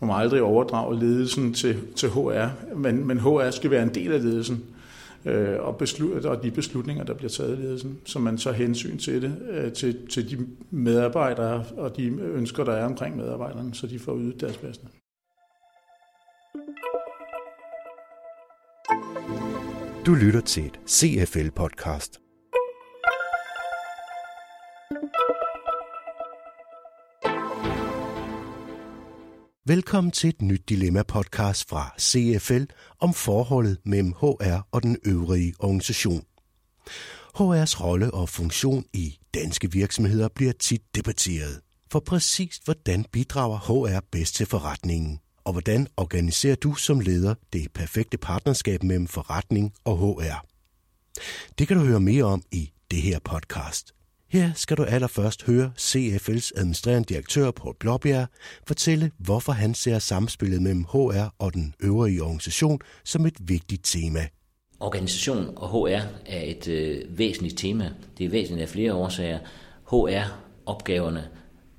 Man må aldrig overdrage ledelsen til, til HR, men, men HR skal være en del af ledelsen øh, og, beslut, og de beslutninger, der bliver taget i ledelsen, så man tager hensyn til det, øh, til, til de medarbejdere og de ønsker, der er omkring medarbejderne, så de får ydet deres bedste. Du lytter til et CFL-podcast. Velkommen til et nyt Dilemma-podcast fra CFL om forholdet mellem HR og den øvrige organisation. HR's rolle og funktion i danske virksomheder bliver tit debatteret. For præcist hvordan bidrager HR bedst til forretningen? Og hvordan organiserer du som leder det perfekte partnerskab mellem forretning og HR? Det kan du høre mere om i det her podcast. Her skal du allerførst høre CFL's administrerende direktør Paul Blåbjerg fortælle, hvorfor han ser samspillet mellem HR og den øvrige organisation som et vigtigt tema. Organisation og HR er et øh, væsentligt tema. Det er væsentligt af flere årsager. HR-opgaverne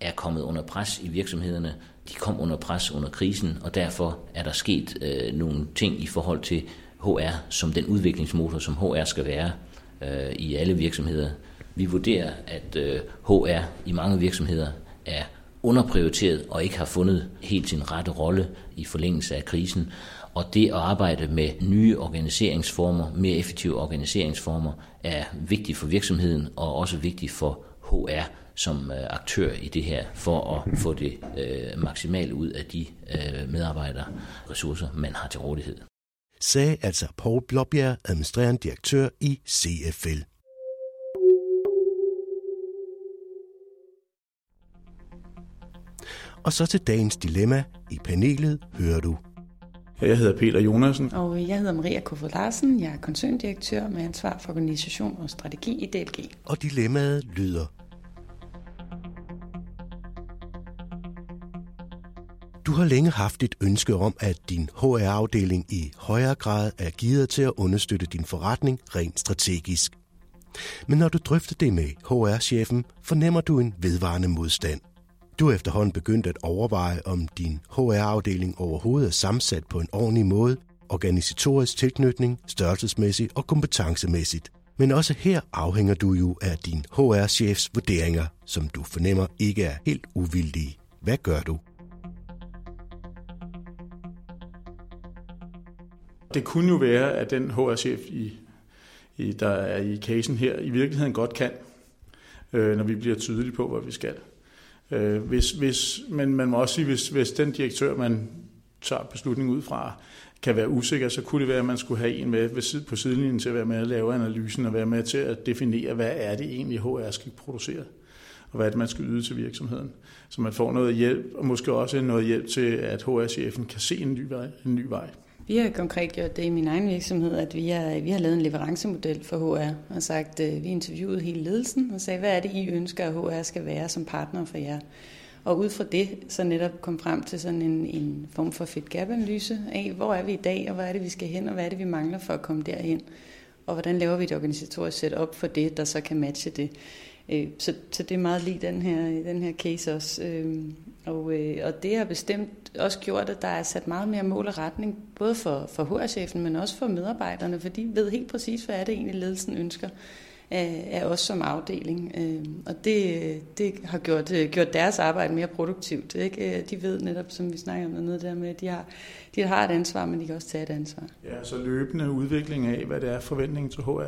er kommet under pres i virksomhederne. De kom under pres under krisen, og derfor er der sket øh, nogle ting i forhold til HR som den udviklingsmotor, som HR skal være øh, i alle virksomheder. Vi vurderer, at øh, HR i mange virksomheder er underprioriteret og ikke har fundet helt sin rette rolle i forlængelse af krisen. Og det at arbejde med nye organiseringsformer, mere effektive organiseringsformer, er vigtigt for virksomheden og også vigtigt for HR som øh, aktør i det her, for at få det øh, maksimalt ud af de øh, medarbejdere ressourcer, man har til rådighed. Sagde altså Paul Blåbjerg, administrerende direktør i CFL. Og så til dagens dilemma. I panelet hører du. Jeg hedder Peter Jonasen. Og jeg hedder Maria Kofod Larsen. Jeg er koncerndirektør med ansvar for organisation og strategi i DLG. Og dilemmaet lyder. Du har længe haft et ønske om, at din HR-afdeling i højere grad er givet til at understøtte din forretning rent strategisk. Men når du drøfter det med HR-chefen, fornemmer du en vedvarende modstand. Du er efterhånden begyndt at overveje, om din HR-afdeling overhovedet er sammensat på en ordentlig måde, organisatorisk tilknytning, størrelsesmæssigt og kompetencemæssigt. Men også her afhænger du jo af din HR-chefs vurderinger, som du fornemmer ikke er helt uvildige. Hvad gør du? Det kunne jo være, at den HR-chef, i, i, der er i casen her, i virkeligheden godt kan, øh, når vi bliver tydelige på, hvad vi skal. Øh, hvis, hvis, men man må også sige, hvis, hvis den direktør, man tager beslutning ud fra, kan være usikker, så kunne det være, at man skulle have en med på sidelinjen til at være med at lave analysen og være med til at definere, hvad er det egentlig, HR skal producere, og hvad er det, man skal yde til virksomheden. Så man får noget hjælp, og måske også noget hjælp til, at HR-chefen kan se en ny vej. En ny vej. Vi har konkret gjort det i min egen virksomhed, at vi har, vi har lavet en leverancemodel for HR og sagt, øh, vi interviewede hele ledelsen og sagde, hvad er det, I ønsker, at HR skal være som partner for jer? Og ud fra det, så netop kom frem til sådan en, en form for fit gap analyse af, hvor er vi i dag, og hvad er det, vi skal hen, og hvad er det, vi mangler for at komme derhen? Og hvordan laver vi et organisatorisk setup for det, der så kan matche det? Øh, så, så det er meget lige den her, den her case også. Øh, og, øh, og det har bestemt også gjort, at der er sat meget mere mål og retning, både for, for HR-chefen, men også for medarbejderne, for de ved helt præcis, hvad er det egentlig ledelsen ønsker af, af os som afdeling. Øh, og det, det har gjort, øh, gjort deres arbejde mere produktivt. Ikke? Øh, de ved netop, som vi snakker om noget der med, at de har, de har et ansvar, men de kan også tage et ansvar. Ja, så løbende udvikling af, hvad det er forventningen til HR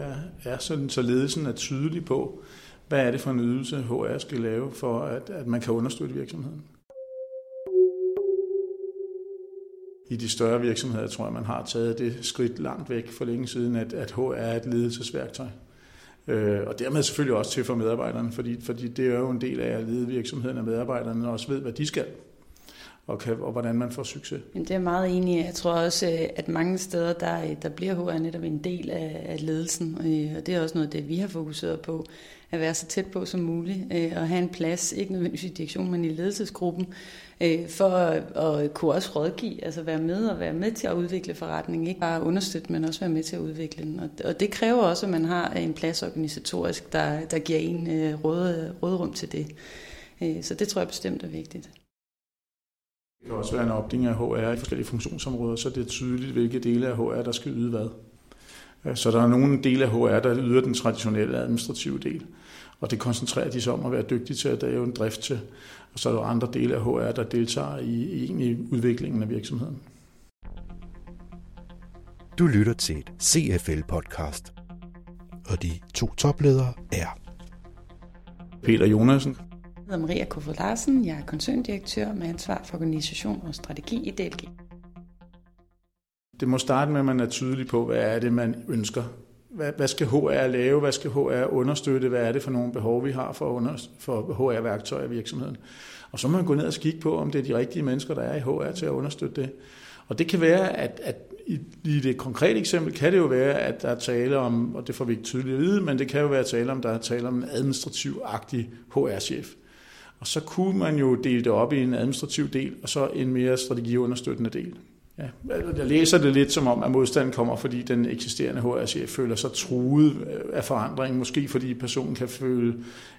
er, sådan, så ledelsen er tydelig på, hvad er det for en ydelse, HR skal lave, for at, at man kan understøtte virksomheden. I de større virksomheder tror jeg, man har taget det skridt langt væk for længe siden, at, at HR er et ledelsesværktøj. Øh, og dermed selvfølgelig også til for medarbejderne, fordi, fordi det er jo en del af at lede virksomheden, at medarbejderne også ved, hvad de skal og, kan, og hvordan man får succes. Men det er meget enig i. Jeg tror også, øh, at mange steder, der, øh, der bliver HR netop en del af, af ledelsen, øh, og det er også noget det, vi har fokuseret på, at være så tæt på som muligt, og have en plads, ikke nødvendigvis i direktionen, men i ledelsesgruppen, for at kunne også rådgive, altså være med og være med til at udvikle forretningen, ikke bare understøtte, men også være med til at udvikle den. Og det kræver også, at man har en plads organisatorisk, der, der giver en råd, rådrum til det. Så det tror jeg bestemt er vigtigt. Det kan også være en opdeling af HR i forskellige funktionsområder, så det er tydeligt, hvilke dele af HR, der skal yde hvad. Så der er nogle dele af HR, der yder den traditionelle administrative del, og det koncentrerer de sig om at være dygtige til, at jo en drift til. Og så er der andre dele af HR, der deltager i, i udviklingen af virksomheden. Du lytter til et CFL-podcast, og de to topledere er Peter Jonasen. Hedder Maria Kofod Larsen. Jeg er koncerndirektør med ansvar for organisation og strategi i DLG. Det må starte med, at man er tydelig på, hvad er det, man ønsker. Hvad, hvad skal HR lave? Hvad skal HR understøtte? Hvad er det for nogle behov, vi har for, under, for HR-værktøjer i virksomheden? Og så må man gå ned og kigge på, om det er de rigtige mennesker, der er i HR til at understøtte det. Og det kan være, at, at i, i det konkrete eksempel kan det jo være, at der er tale om, og det får vi ikke tydeligt at vide, men det kan jo være tale om, der er tale om en administrativ-agtig HR-chef. Og så kunne man jo dele det op i en administrativ del, og så en mere strategiunderstøttende del. Ja, jeg læser det lidt som om, at modstanden kommer, fordi den eksisterende HR-chef føler sig truet øh, af forandringen. Måske fordi personen kan føle,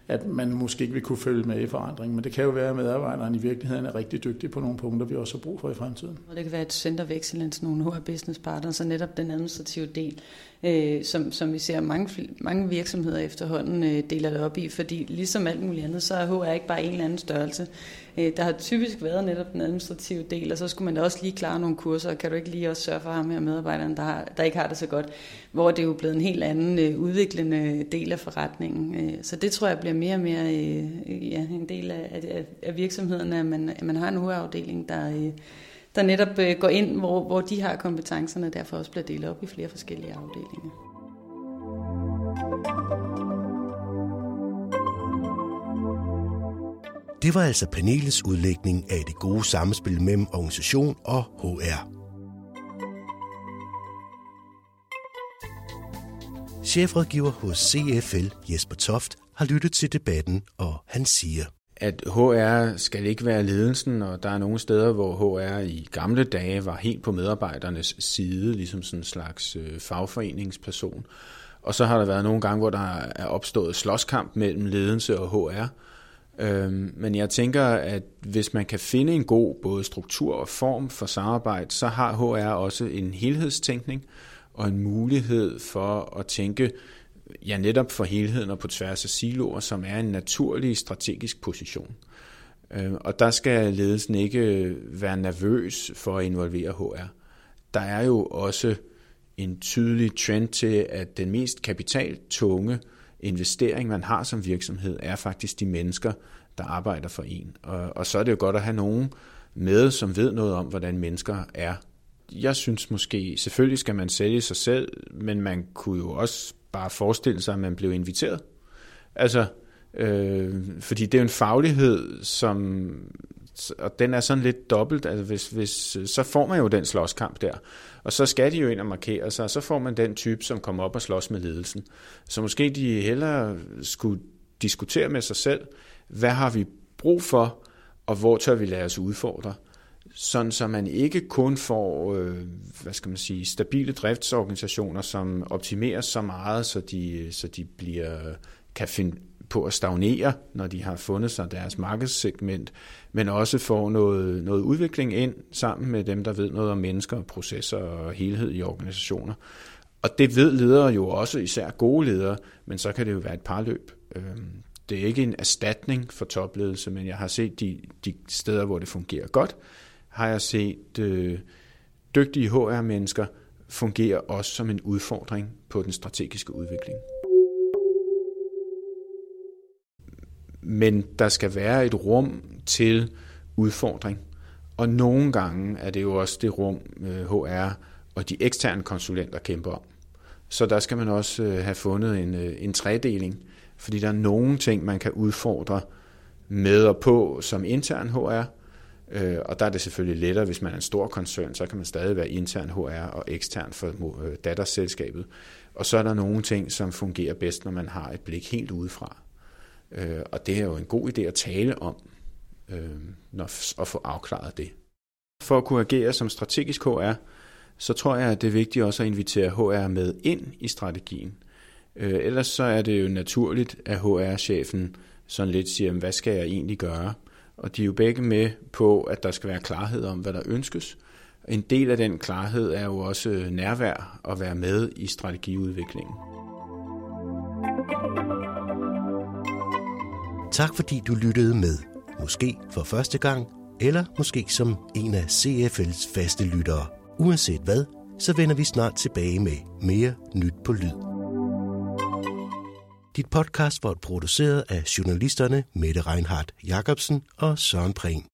at man måske ikke vil kunne følge med i forandringen. Men det kan jo være, at medarbejderen i virkeligheden er rigtig dygtig på nogle punkter, vi også har brug for i fremtiden. Og det kan være et center of excellence, nogle HR business partners, så netop den administrative del, øh, som, som vi ser mange, mange virksomheder efterhånden øh, deler det op i. Fordi ligesom alt muligt andet, så er HR ikke bare en eller anden størrelse. Øh, der har typisk været netop den administrative del, og så skulle man da også lige klare nogle kurser, og kan du ikke lige også sørge for ham her medarbejderen, der, har, der ikke har det så godt, hvor det er jo blevet en helt anden øh, udviklende del af forretningen. Øh, så det tror jeg bliver mere og mere øh, ja, en del af, af, af virksomheden, at man, at man har en hovedafdeling, der, øh, der netop øh, går ind, hvor, hvor de har kompetencerne, og derfor også bliver delt op i flere forskellige afdelinger. Det var altså panelets udlægning af det gode samspil mellem organisation og HR. Chefrådgiver hos CFL Jesper Toft har lyttet til debatten, og han siger, at HR skal ikke være ledelsen, og der er nogle steder, hvor HR i gamle dage var helt på medarbejdernes side, ligesom sådan en slags øh, fagforeningsperson. Og så har der været nogle gange, hvor der er opstået slåskamp mellem ledelse og HR. Øhm, men jeg tænker, at hvis man kan finde en god både struktur og form for samarbejde, så har HR også en helhedstænkning og en mulighed for at tænke ja, netop for helheden og på tværs af siloer, som er en naturlig strategisk position. Øhm, og der skal ledelsen ikke øh, være nervøs for at involvere HR. Der er jo også en tydelig trend til, at den mest kapitaltunge investering, man har som virksomhed, er faktisk de mennesker, der arbejder for en. Og, og så er det jo godt at have nogen med, som ved noget om, hvordan mennesker er. Jeg synes måske, selvfølgelig skal man sælge sig selv, men man kunne jo også bare forestille sig, at man blev inviteret. Altså, øh, fordi det er jo en faglighed, som og den er sådan lidt dobbelt, altså hvis, hvis, øh, så får man jo den slåskamp der, og så skal de jo ind og markere sig, og så får man den type, som kommer op og slås med ledelsen. Så måske de hellere skulle diskutere med sig selv, hvad har vi brug for, og hvor tør vi lade os udfordre, sådan så man ikke kun får, øh, hvad skal man sige, stabile driftsorganisationer, som optimeres så meget, så de, så de bliver, kan finde på at stagnere, når de har fundet sig deres markedssegment, men også får noget, noget udvikling ind sammen med dem, der ved noget om mennesker, processer og helhed i organisationer. Og det ved ledere jo også, især gode ledere, men så kan det jo være et parløb. Øhm, det er ikke en erstatning for topledelse, men jeg har set de, de steder, hvor det fungerer godt, har jeg set øh, dygtige HR-mennesker fungere også som en udfordring på den strategiske udvikling. Men der skal være et rum til udfordring. Og nogle gange er det jo også det rum, øh, HR og de eksterne konsulenter kæmper om. Så der skal man også øh, have fundet en, øh, en tredeling, fordi der er nogle ting, man kan udfordre med og på som intern HR, og der er det selvfølgelig lettere, hvis man er en stor koncern, så kan man stadig være intern HR og ekstern for datterselskabet. Og så er der nogle ting, som fungerer bedst, når man har et blik helt udefra. Øh, og det er jo en god idé at tale om, øh, når, at få afklaret det. For at kunne agere som strategisk HR, så tror jeg, at det er vigtigt også at invitere HR med ind i strategien. Øh, ellers så er det jo naturligt, at HR-chefen sådan lidt siger, hvad skal jeg egentlig gøre? Og de er jo begge med på, at der skal være klarhed om, hvad der ønskes. En del af den klarhed er jo også nærvær og være med i strategiudviklingen. Tak fordi du lyttede med. Måske for første gang, eller måske som en af CFL's faste lyttere. Uanset hvad, så vender vi snart tilbage med mere nyt på lyd. Dit podcast var produceret af journalisterne Mette Reinhardt Jacobsen og Søren Prehn.